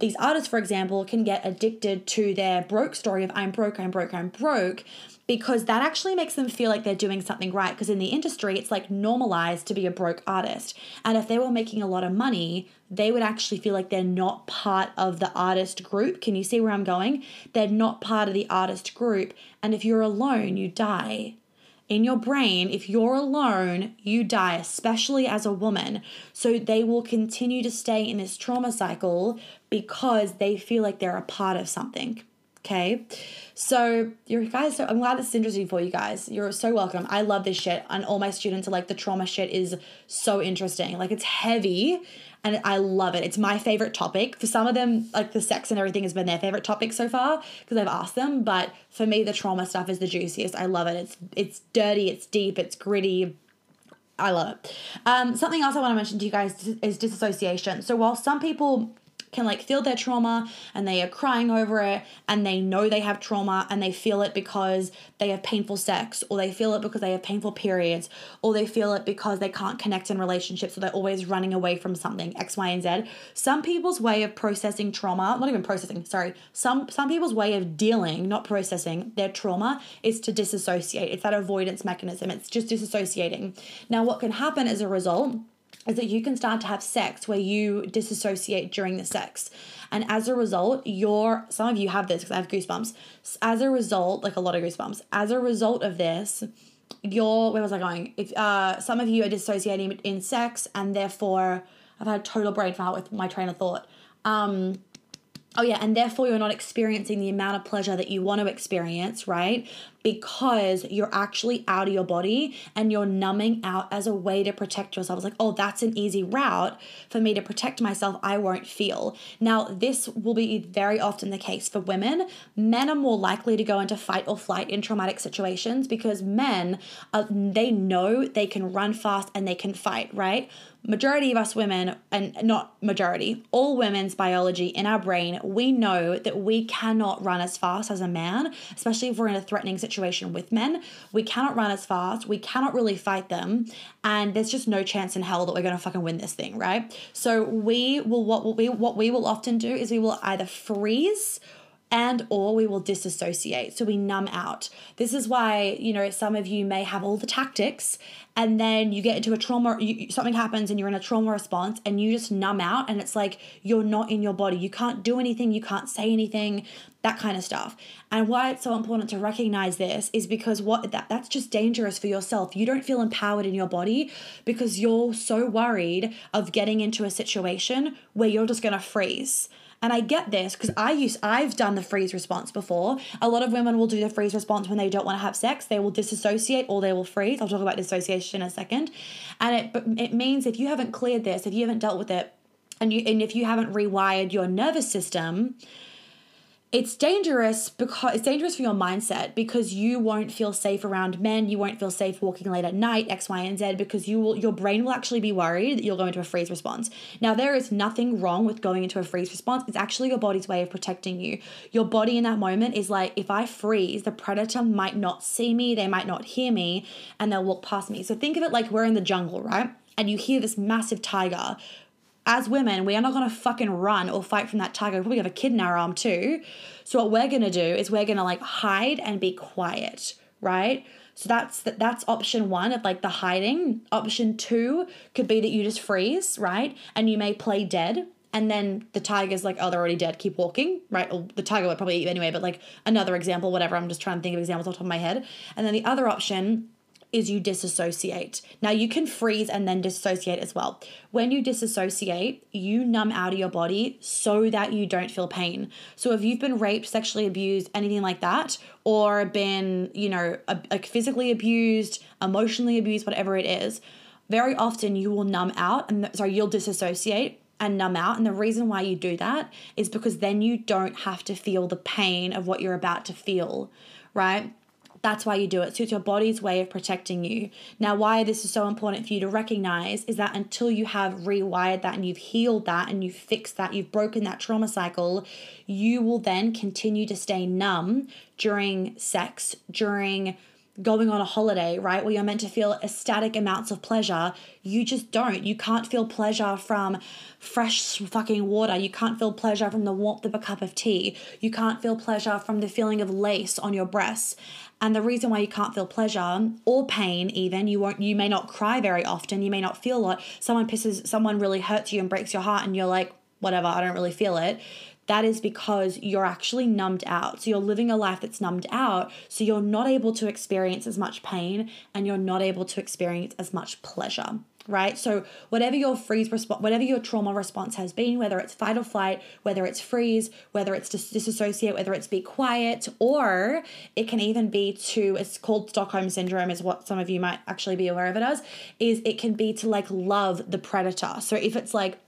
these artists, for example, can get addicted to their broke story of I'm broke, I'm broke, I'm broke, because that actually makes them feel like they're doing something right. Because in the industry, it's like normalized to be a broke artist. And if they were making a lot of money, they would actually feel like they're not part of the artist group. Can you see where I'm going? They're not part of the artist group. And if you're alone, you die in your brain, if you're alone, you die, especially as a woman. So they will continue to stay in this trauma cycle because they feel like they're a part of something. Okay. So you guys, so I'm glad this is interesting for you guys. You're so welcome. I love this shit. And all my students are like, the trauma shit is so interesting. Like it's heavy and I love it. It's my favorite topic. For some of them, like the sex and everything has been their favorite topic so far because I've asked them. But for me, the trauma stuff is the juiciest. I love it. It's it's dirty. It's deep. It's gritty. I love it. Um, something else I want to mention to you guys is disassociation. So while some people can like feel their trauma and they are crying over it and they know they have trauma and they feel it because they have painful sex or they feel it because they have painful periods or they feel it because they can't connect in relationships or they're always running away from something X, Y, and Z. Some people's way of processing trauma, not even processing, sorry, some some people's way of dealing, not processing their trauma is to disassociate. It's that avoidance mechanism. It's just disassociating. Now what can happen as a result is that you can start to have sex where you disassociate during the sex. And as a result, your some of you have this because I have goosebumps. As a result, like a lot of goosebumps, as a result of this, your where was I going? If uh some of you are dissociating in sex and therefore I've had total brain fart with my train of thought. Um Oh, yeah, and therefore you're not experiencing the amount of pleasure that you want to experience, right? Because you're actually out of your body and you're numbing out as a way to protect yourself. It's like, oh, that's an easy route for me to protect myself. I won't feel. Now, this will be very often the case for women. Men are more likely to go into fight or flight in traumatic situations because men, uh, they know they can run fast and they can fight, right? majority of us women, and not majority, all women's biology in our brain, we know that we cannot run as fast as a man, especially if we're in a threatening situation with men. We cannot run as fast. We cannot really fight them. And there's just no chance in hell that we're gonna fucking win this thing, right? So we will what we what we will often do is we will either freeze and or we will disassociate so we numb out. This is why you know some of you may have all the tactics and then you get into a trauma you, something happens and you're in a trauma response and you just numb out and it's like you're not in your body. You can't do anything you can't say anything that kind of stuff. And why it's so important to recognize this is because what that that's just dangerous for yourself. You don't feel empowered in your body because you're so worried of getting into a situation where you're just going to freeze and I get this because I use I've done the freeze response before. A lot of women will do the freeze response when they don't want to have sex. They will disassociate or they will freeze. I'll talk about dissociation in a second. And it it means if you haven't cleared this, if you haven't dealt with it, and you and if you haven't rewired your nervous system, it's dangerous because it's dangerous for your mindset because you won't feel safe around men you won't feel safe walking late at night x y and z because you will your brain will actually be worried that you'll go into a freeze response. Now there is nothing wrong with going into a freeze response. It's actually your body's way of protecting you. Your body in that moment is like if i freeze the predator might not see me they might not hear me and they'll walk past me. So think of it like we're in the jungle right? And you hear this massive tiger as women, we are not going to fucking run or fight from that tiger. We probably have a kid in our arm too. So what we're going to do is we're going to like hide and be quiet, right? So that's that's option one of like the hiding. Option two could be that you just freeze, right? And you may play dead. And then the tiger's like, oh, they're already dead. Keep walking, right? The tiger would probably eat you anyway. But like another example, whatever. I'm just trying to think of examples off the top of my head. And then the other option is you disassociate. Now you can freeze and then disassociate as well. When you disassociate, you numb out of your body so that you don't feel pain. So if you've been raped, sexually abused, anything like that, or been, you know, like physically abused, emotionally abused, whatever it is, very often you will numb out and sorry, you'll disassociate and numb out. And the reason why you do that is because then you don't have to feel the pain of what you're about to feel, right? That's why you do it. So it's your body's way of protecting you. Now, why this is so important for you to recognize is that until you have rewired that and you've healed that and you've fixed that, you've broken that trauma cycle, you will then continue to stay numb during sex, during going on a holiday, right, where you're meant to feel ecstatic amounts of pleasure, you just don't. You can't feel pleasure from fresh fucking water. You can't feel pleasure from the warmth of a cup of tea. You can't feel pleasure from the feeling of lace on your breasts. And the reason why you can't feel pleasure or pain, even you won't, you may not cry very often. You may not feel a lot. Someone pisses, someone really hurts you and breaks your heart, and you're like, whatever, I don't really feel it that is because you're actually numbed out. So you're living a life that's numbed out. So you're not able to experience as much pain and you're not able to experience as much pleasure. Right? So whatever your freeze response, whatever your trauma response has been, whether it's fight or flight, whether it's freeze, whether it's dis- disassociate, whether it's be quiet, or it can even be to, it's called Stockholm syndrome, is what some of you might actually be aware of it as, is it can be to like love the predator. So if it's like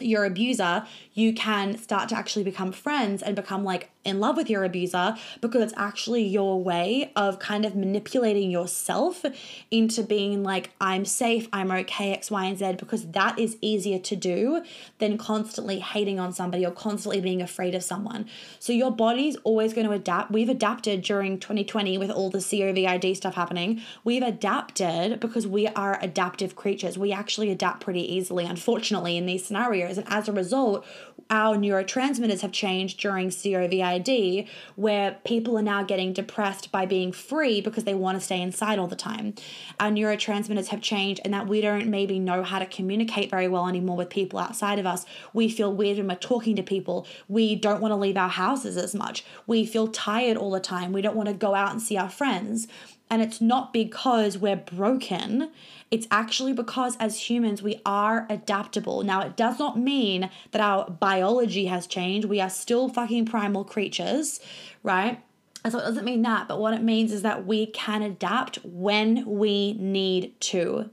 your abuser, you can start to actually become friends and become like in love with your abuser because it's actually your way of kind of manipulating yourself into being like, I'm safe, I'm okay, X, Y, and Z, because that is easier to do than constantly hating on somebody or constantly being afraid of someone. So your body's always going to adapt. We've adapted during 2020 with all the COVID stuff happening. We've adapted because we are adaptive creatures. We actually adapt pretty easily, unfortunately, in these scenarios. And as a result, our neurotransmitters have changed during COVID, where people are now getting depressed by being free because they want to stay inside all the time. Our neurotransmitters have changed, and that we don't maybe know how to communicate very well anymore with people outside of us. We feel weird when we're talking to people. We don't want to leave our houses as much. We feel tired all the time. We don't want to go out and see our friends. And it's not because we're broken, it's actually because as humans, we are adaptable. Now, it does not mean that our biology has changed. We are still fucking primal creatures, right? And so it doesn't mean that, but what it means is that we can adapt when we need to.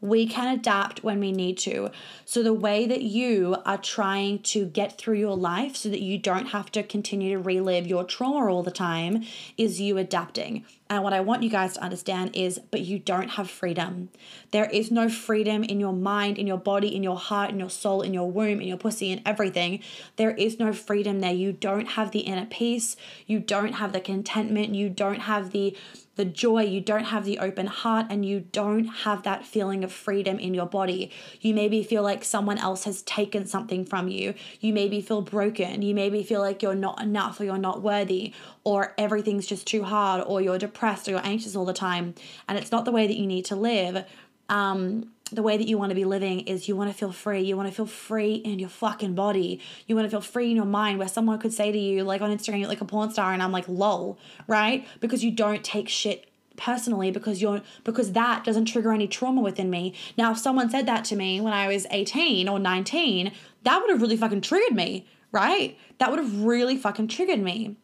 We can adapt when we need to. So, the way that you are trying to get through your life so that you don't have to continue to relive your trauma all the time is you adapting. And what I want you guys to understand is, but you don't have freedom. There is no freedom in your mind, in your body, in your heart, in your soul, in your womb, in your pussy, in everything. There is no freedom there. You don't have the inner peace. You don't have the contentment. You don't have the the joy, you don't have the open heart, and you don't have that feeling of freedom in your body. You maybe feel like someone else has taken something from you. You maybe feel broken. You maybe feel like you're not enough or you're not worthy or everything's just too hard or you're depressed or you're anxious all the time. And it's not the way that you need to live. Um, the way that you want to be living is you want to feel free. You want to feel free in your fucking body. You want to feel free in your mind where someone could say to you, like on Instagram, you're like a porn star, and I'm like, lol, right? Because you don't take shit personally because you're because that doesn't trigger any trauma within me. Now, if someone said that to me when I was 18 or 19, that would have really fucking triggered me, right? That would have really fucking triggered me.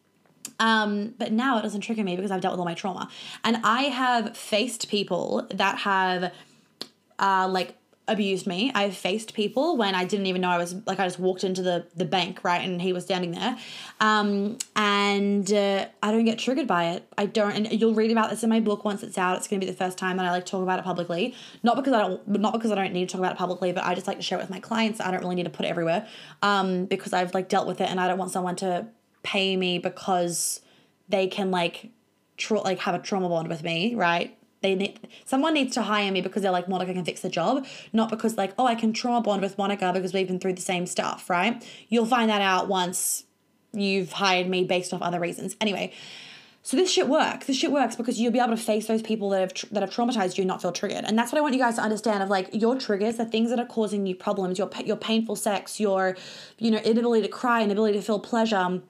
Um, but now it doesn't trigger me because I've dealt with all my trauma. And I have faced people that have uh, like abused me. I've faced people when I didn't even know I was like I just walked into the the bank right and he was standing there, um, and uh, I don't get triggered by it. I don't, and you'll read about this in my book once it's out. It's going to be the first time that I like talk about it publicly. Not because I don't, not because I don't need to talk about it publicly, but I just like to share it with my clients. I don't really need to put it everywhere, um, because I've like dealt with it and I don't want someone to pay me because they can like. Tra- like have a trauma bond with me, right? they need someone needs to hire me because they're like Monica can fix the job, not because like oh I can trauma bond with Monica because we've been through the same stuff, right? You'll find that out once you've hired me based off other reasons. Anyway, so this shit works. This shit works because you'll be able to face those people that have tr- that have traumatized you, and not feel triggered. And that's what I want you guys to understand. Of like your triggers, the things that are causing you problems, your your painful sex, your you know inability to cry, inability to feel pleasure,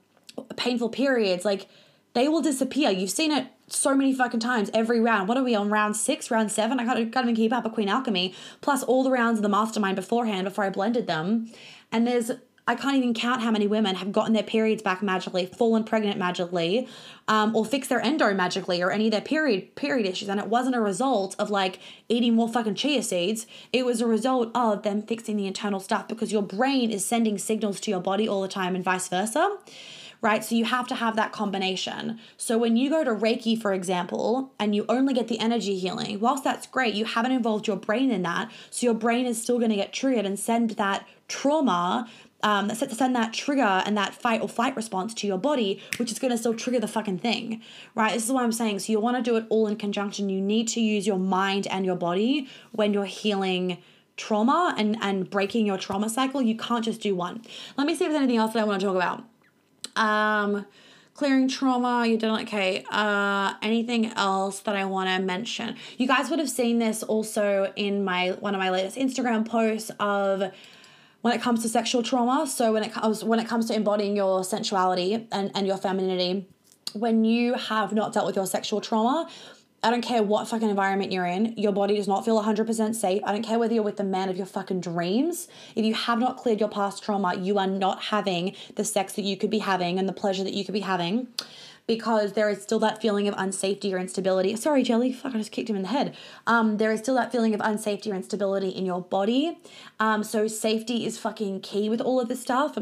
painful periods, like they will disappear. You've seen it so many fucking times every round. What are we on round six, round seven? I can't, can't even keep up with Queen Alchemy, plus all the rounds of the mastermind beforehand before I blended them. And there's I can't even count how many women have gotten their periods back magically, fallen pregnant magically, um, or fixed their endo magically, or any of their period period issues. And it wasn't a result of like eating more fucking chia seeds. It was a result of them fixing the internal stuff because your brain is sending signals to your body all the time and vice versa right? So you have to have that combination. So when you go to Reiki, for example, and you only get the energy healing, whilst that's great, you haven't involved your brain in that. So your brain is still going to get triggered and send that trauma um, send that trigger and that fight or flight response to your body, which is going to still trigger the fucking thing, right? This is what I'm saying. So you want to do it all in conjunction. You need to use your mind and your body when you're healing trauma and and breaking your trauma cycle. You can't just do one. Let me see if there's anything else that I want to talk about. Um, clearing trauma you didn't okay uh anything else that i want to mention you guys would have seen this also in my one of my latest instagram posts of when it comes to sexual trauma. So when it comes when it comes to embodying your sensuality and, and your femininity, when you have not dealt with your sexual trauma, I don't care what fucking environment you're in, your body does not feel 100% safe. I don't care whether you're with the man of your fucking dreams. If you have not cleared your past trauma, you are not having the sex that you could be having and the pleasure that you could be having because there is still that feeling of unsafety or instability. Sorry, Jelly, fuck, I just kicked him in the head. Um, there is still that feeling of unsafety or instability in your body. Um, so safety is fucking key with all of this stuff.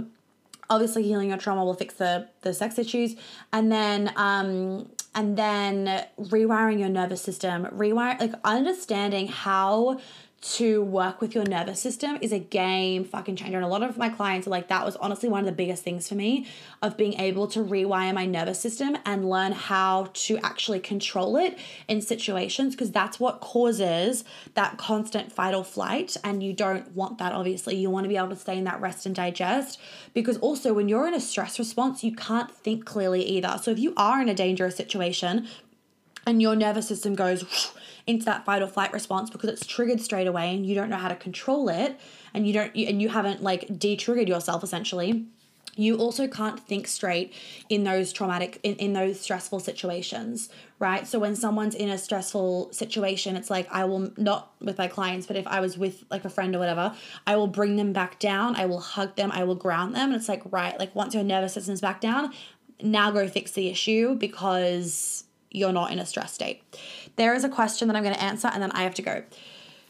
Obviously, healing your trauma will fix the the sex issues, and then um, and then rewiring your nervous system, rewire like understanding how to work with your nervous system is a game fucking changer. And a lot of my clients are like, that was honestly one of the biggest things for me of being able to rewire my nervous system and learn how to actually control it in situations because that's what causes that constant fight or flight. And you don't want that, obviously. You want to be able to stay in that rest and digest because also when you're in a stress response, you can't think clearly either. So if you are in a dangerous situation, and your nervous system goes into that fight or flight response because it's triggered straight away and you don't know how to control it and you don't and you haven't like de-triggered yourself essentially you also can't think straight in those traumatic in, in those stressful situations right? So when someone's in a stressful situation it's like i will not with my clients but if i was with like a friend or whatever i will bring them back down i will hug them i will ground them and it's like right like once your nervous system's back down now go fix the issue because you're not in a stress state there is a question that I'm going to answer and then I have to go.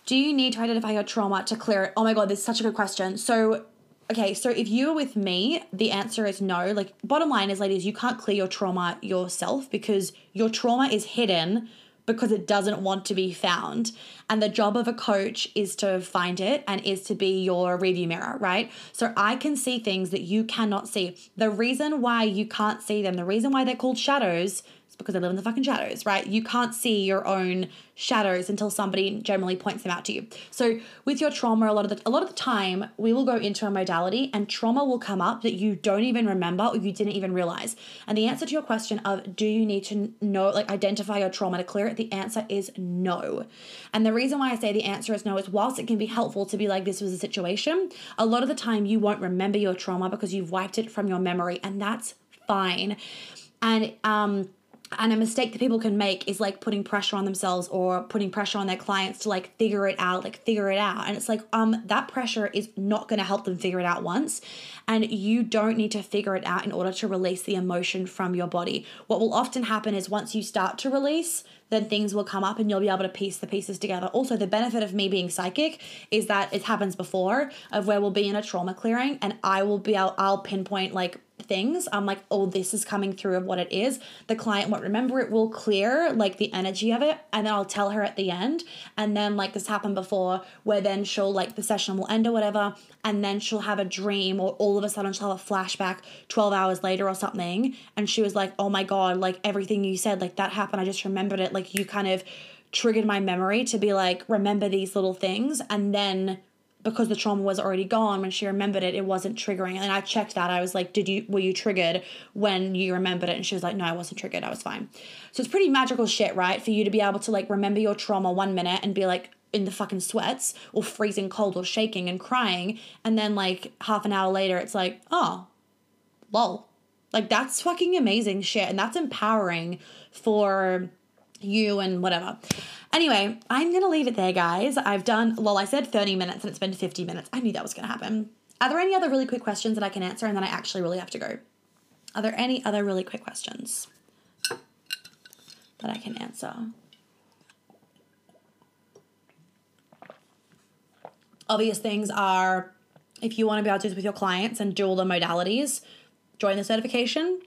Do you need to identify your trauma to clear it? Oh my God, this is such a good question. So, okay, so if you're with me, the answer is no. Like, bottom line is, ladies, you can't clear your trauma yourself because your trauma is hidden because it doesn't want to be found. And the job of a coach is to find it and is to be your review mirror, right? So I can see things that you cannot see. The reason why you can't see them, the reason why they're called shadows because they live in the fucking shadows, right? You can't see your own shadows until somebody generally points them out to you. So with your trauma, a lot of the a lot of the time we will go into a modality and trauma will come up that you don't even remember or you didn't even realize. And the answer to your question of do you need to know like identify your trauma to clear it? The answer is no. And the reason why I say the answer is no is whilst it can be helpful to be like this was a situation, a lot of the time you won't remember your trauma because you've wiped it from your memory and that's fine. And um and a mistake that people can make is like putting pressure on themselves or putting pressure on their clients to like figure it out like figure it out. And it's like um that pressure is not going to help them figure it out once. And you don't need to figure it out in order to release the emotion from your body. What will often happen is once you start to release then things will come up and you'll be able to piece the pieces together. Also, the benefit of me being psychic is that it happens before of where we'll be in a trauma clearing and I will be able, I'll pinpoint like things. I'm like, oh, this is coming through of what it is. The client won't remember it, will clear like the energy of it, and then I'll tell her at the end. And then, like, this happened before where then she'll, like, the session will end or whatever, and then she'll have a dream, or all of a sudden she'll have a flashback 12 hours later or something. And she was like, oh my God, like, everything you said, like, that happened. I just remembered it. Like, you kind of triggered my memory to be like, remember these little things. And then because the trauma was already gone when she remembered it it wasn't triggering. And i checked that. I was like did you were you triggered when you remembered it? And she was like no i wasn't triggered. I was fine. So it's pretty magical shit right? For you to be able to like remember your trauma one minute and be like in the fucking sweats or freezing cold or shaking and crying. And then like half an hour later it's like oh lol. Like that's fucking amazing shit. And that's empowering for you and whatever Anyway, I'm to leave it there, guys. I've done, well, I said 30 minutes and it's been 50 minutes. I knew that was to happen. Are there any other really quick questions that I can answer and then I actually really have to go? Are there any other really quick questions that I can answer? Obvious things are if you want to be able to do this with your clients and do all the modalities, join the certification.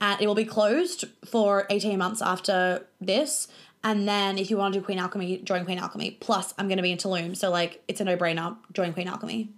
And it will be closed for 18 months after this. And then if you want to do Queen Alchemy, join Queen Alchemy. Plus, I'm going to be in Tulum. So, like, it's a no brainer. Join Queen Alchemy.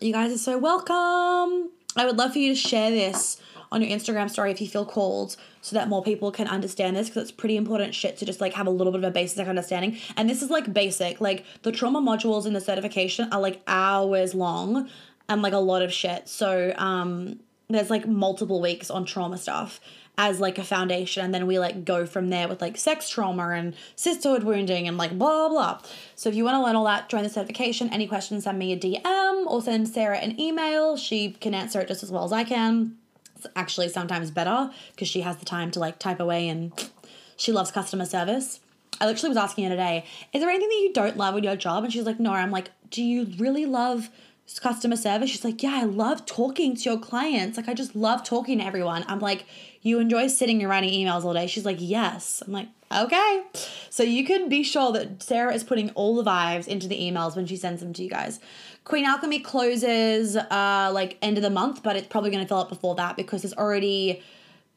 You guys are so welcome. I would love for you to share this on your Instagram story if you feel called so that more people can understand this because it's pretty important shit to just like have a little bit of a basic understanding. And this is like basic. Like the trauma modules in the certification are like hours long and like a lot of shit. So um there's like multiple weeks on trauma stuff as like a foundation and then we like go from there with like sex trauma and sisterhood wounding and like blah blah so if you want to learn all that join the certification. Any questions send me a dm or send sarah an email. She can answer it just as well as i can. It's actually sometimes better because she has the time to like type away and she loves customer service. I literally was asking her today is there anything that you don't love in your job? And she's like no. I'm like do you really love customer service. She's like, Yeah, I love talking to your clients. Like, I just love talking to everyone. I'm like, You enjoy sitting and writing emails all day? She's like, Yes. I'm like, Okay. So you can be sure that Sarah is putting all the vibes into the emails when she sends them to you guys. Queen Alchemy closes uh like end of the month, but it's probably going to fill up before that because there's already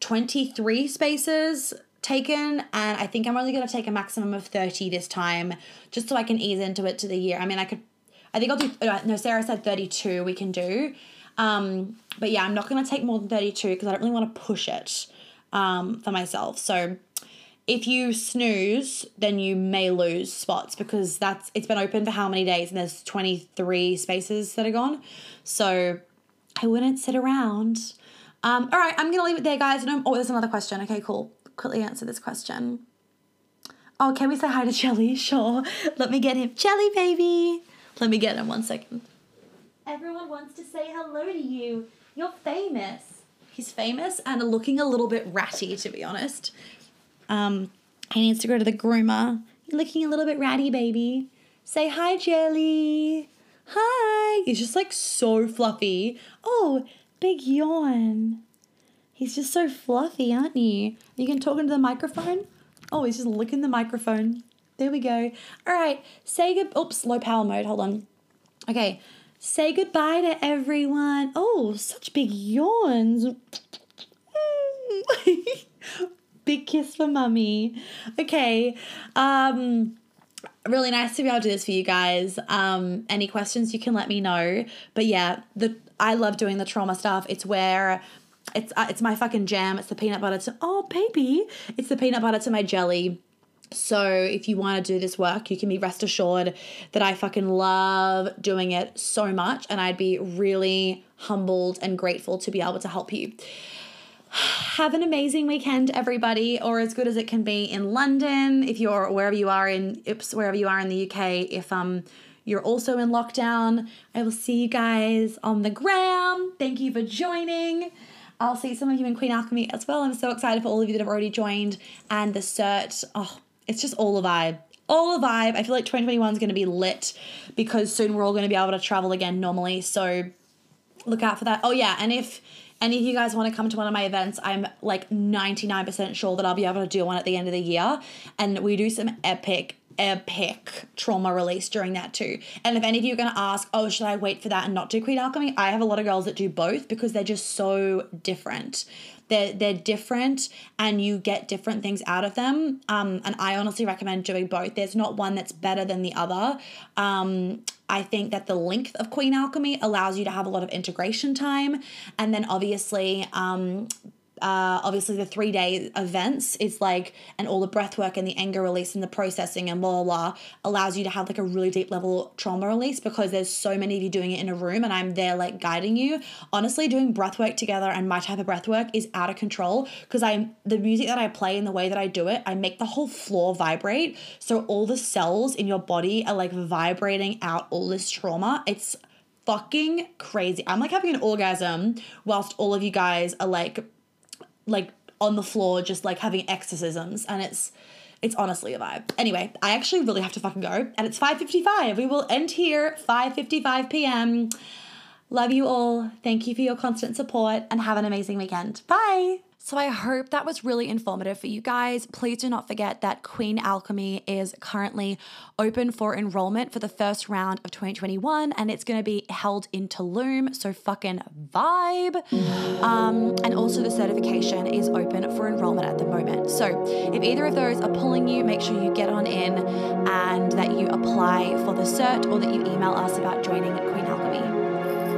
23 spaces taken and I think I'm only going to take a maximum of 30 this time just so I can ease into it to the year. I mean, I could I think I'll do, no, Sarah said 32 we can do. Um, but yeah, I'm not to take more than 32 because I don't really want to push it um, for myself. So if you snooze, then you may lose spots because that's it's been open for how many days and there's 23 spaces that are gone. So I wouldn't sit around. Um, all right, I'm gonna leave it there, guys. Oh, there's another question. Okay, cool. Quickly answer this question. Oh, can we say hi to Jelly? Sure. Let me get him. Jelly, baby. Let me get him one second. Everyone wants to say hello to you. You're famous. He's famous and looking a little bit ratty, to be honest. Um, he needs to go to the groomer. You're looking a little bit ratty, baby. Say hi, Jelly. Hi. He's just like so fluffy. Oh, big yawn. He's just so fluffy, aren't you? You can talk into the microphone. Oh, he's just licking the microphone. There we go. All right, say good. Oops, low power mode. Hold on. Okay, say goodbye to everyone. Oh, such big yawns. big kiss for mummy. Okay. Um really nice to be able to do this for you guys. Um any questions you can let me know. But yeah, the I love doing the trauma stuff. It's where it's uh, it's my fucking jam. It's the peanut butter to oh baby. It's the peanut butter to my jelly so if you want to do this work, you can be rest assured that I fucking love doing it so much and I'd be really humbled and grateful to be able to help you. Have an amazing weekend, everybody, or as good as it can be in London. If you're wherever you are in, oops, wherever you are in the UK, if um you're also in lockdown, I will see you guys on the gram. Thank you for joining. I'll see some of you in Queen Alchemy as well. I'm so excited for all of you that have already joined and the cert. Oh, it's just all a vibe. All a vibe. I feel like 2021 is going to be lit because soon we're all going to be able to travel again normally. So look out for that. Oh, yeah. And if any of you guys want to come to one of my events, I'm like 99% sure that I'll be able to do one at the end of the year. And we do some epic, epic trauma release during that too. And if any of you are going to ask, oh, should I wait for that and not do Queen Alchemy? I have a lot of girls that do both because they're just so different. They're, they're different and you get different things out of them. Um, and I honestly recommend doing both. There's not one that's better than the other. Um, I think that the length of Queen Alchemy allows you to have a lot of integration time. And then obviously, um, uh, obviously the three day events is like and all the breath work and the anger release and the processing and blah, blah blah allows you to have like a really deep level trauma release because there's so many of you doing it in a room and I'm there like guiding you. Honestly, doing breath work together and my type of breath work is out of control because I'm the music that I play and the way that I do it, I make the whole floor vibrate. So all the cells in your body are like vibrating out all this trauma. It's fucking crazy. I'm like having an orgasm whilst all of you guys are like like on the floor just like having exorcisms and it's it's honestly a vibe. Anyway, I actually really have to fucking go and it's 5:55. We will end here 5:55 p.m. Love you all. Thank you for your constant support and have an amazing weekend. Bye. So I hope that was really informative for you guys. Please do not forget that Queen Alchemy is currently open for enrollment for the first round of 2021 and it's going to be held in Tulum. So fucking vibe. Um, and also the certification is open for enrollment at the moment. So if either of those are pulling you, make sure you get on in and that you apply for the cert or that you email us about joining Queen Alchemy.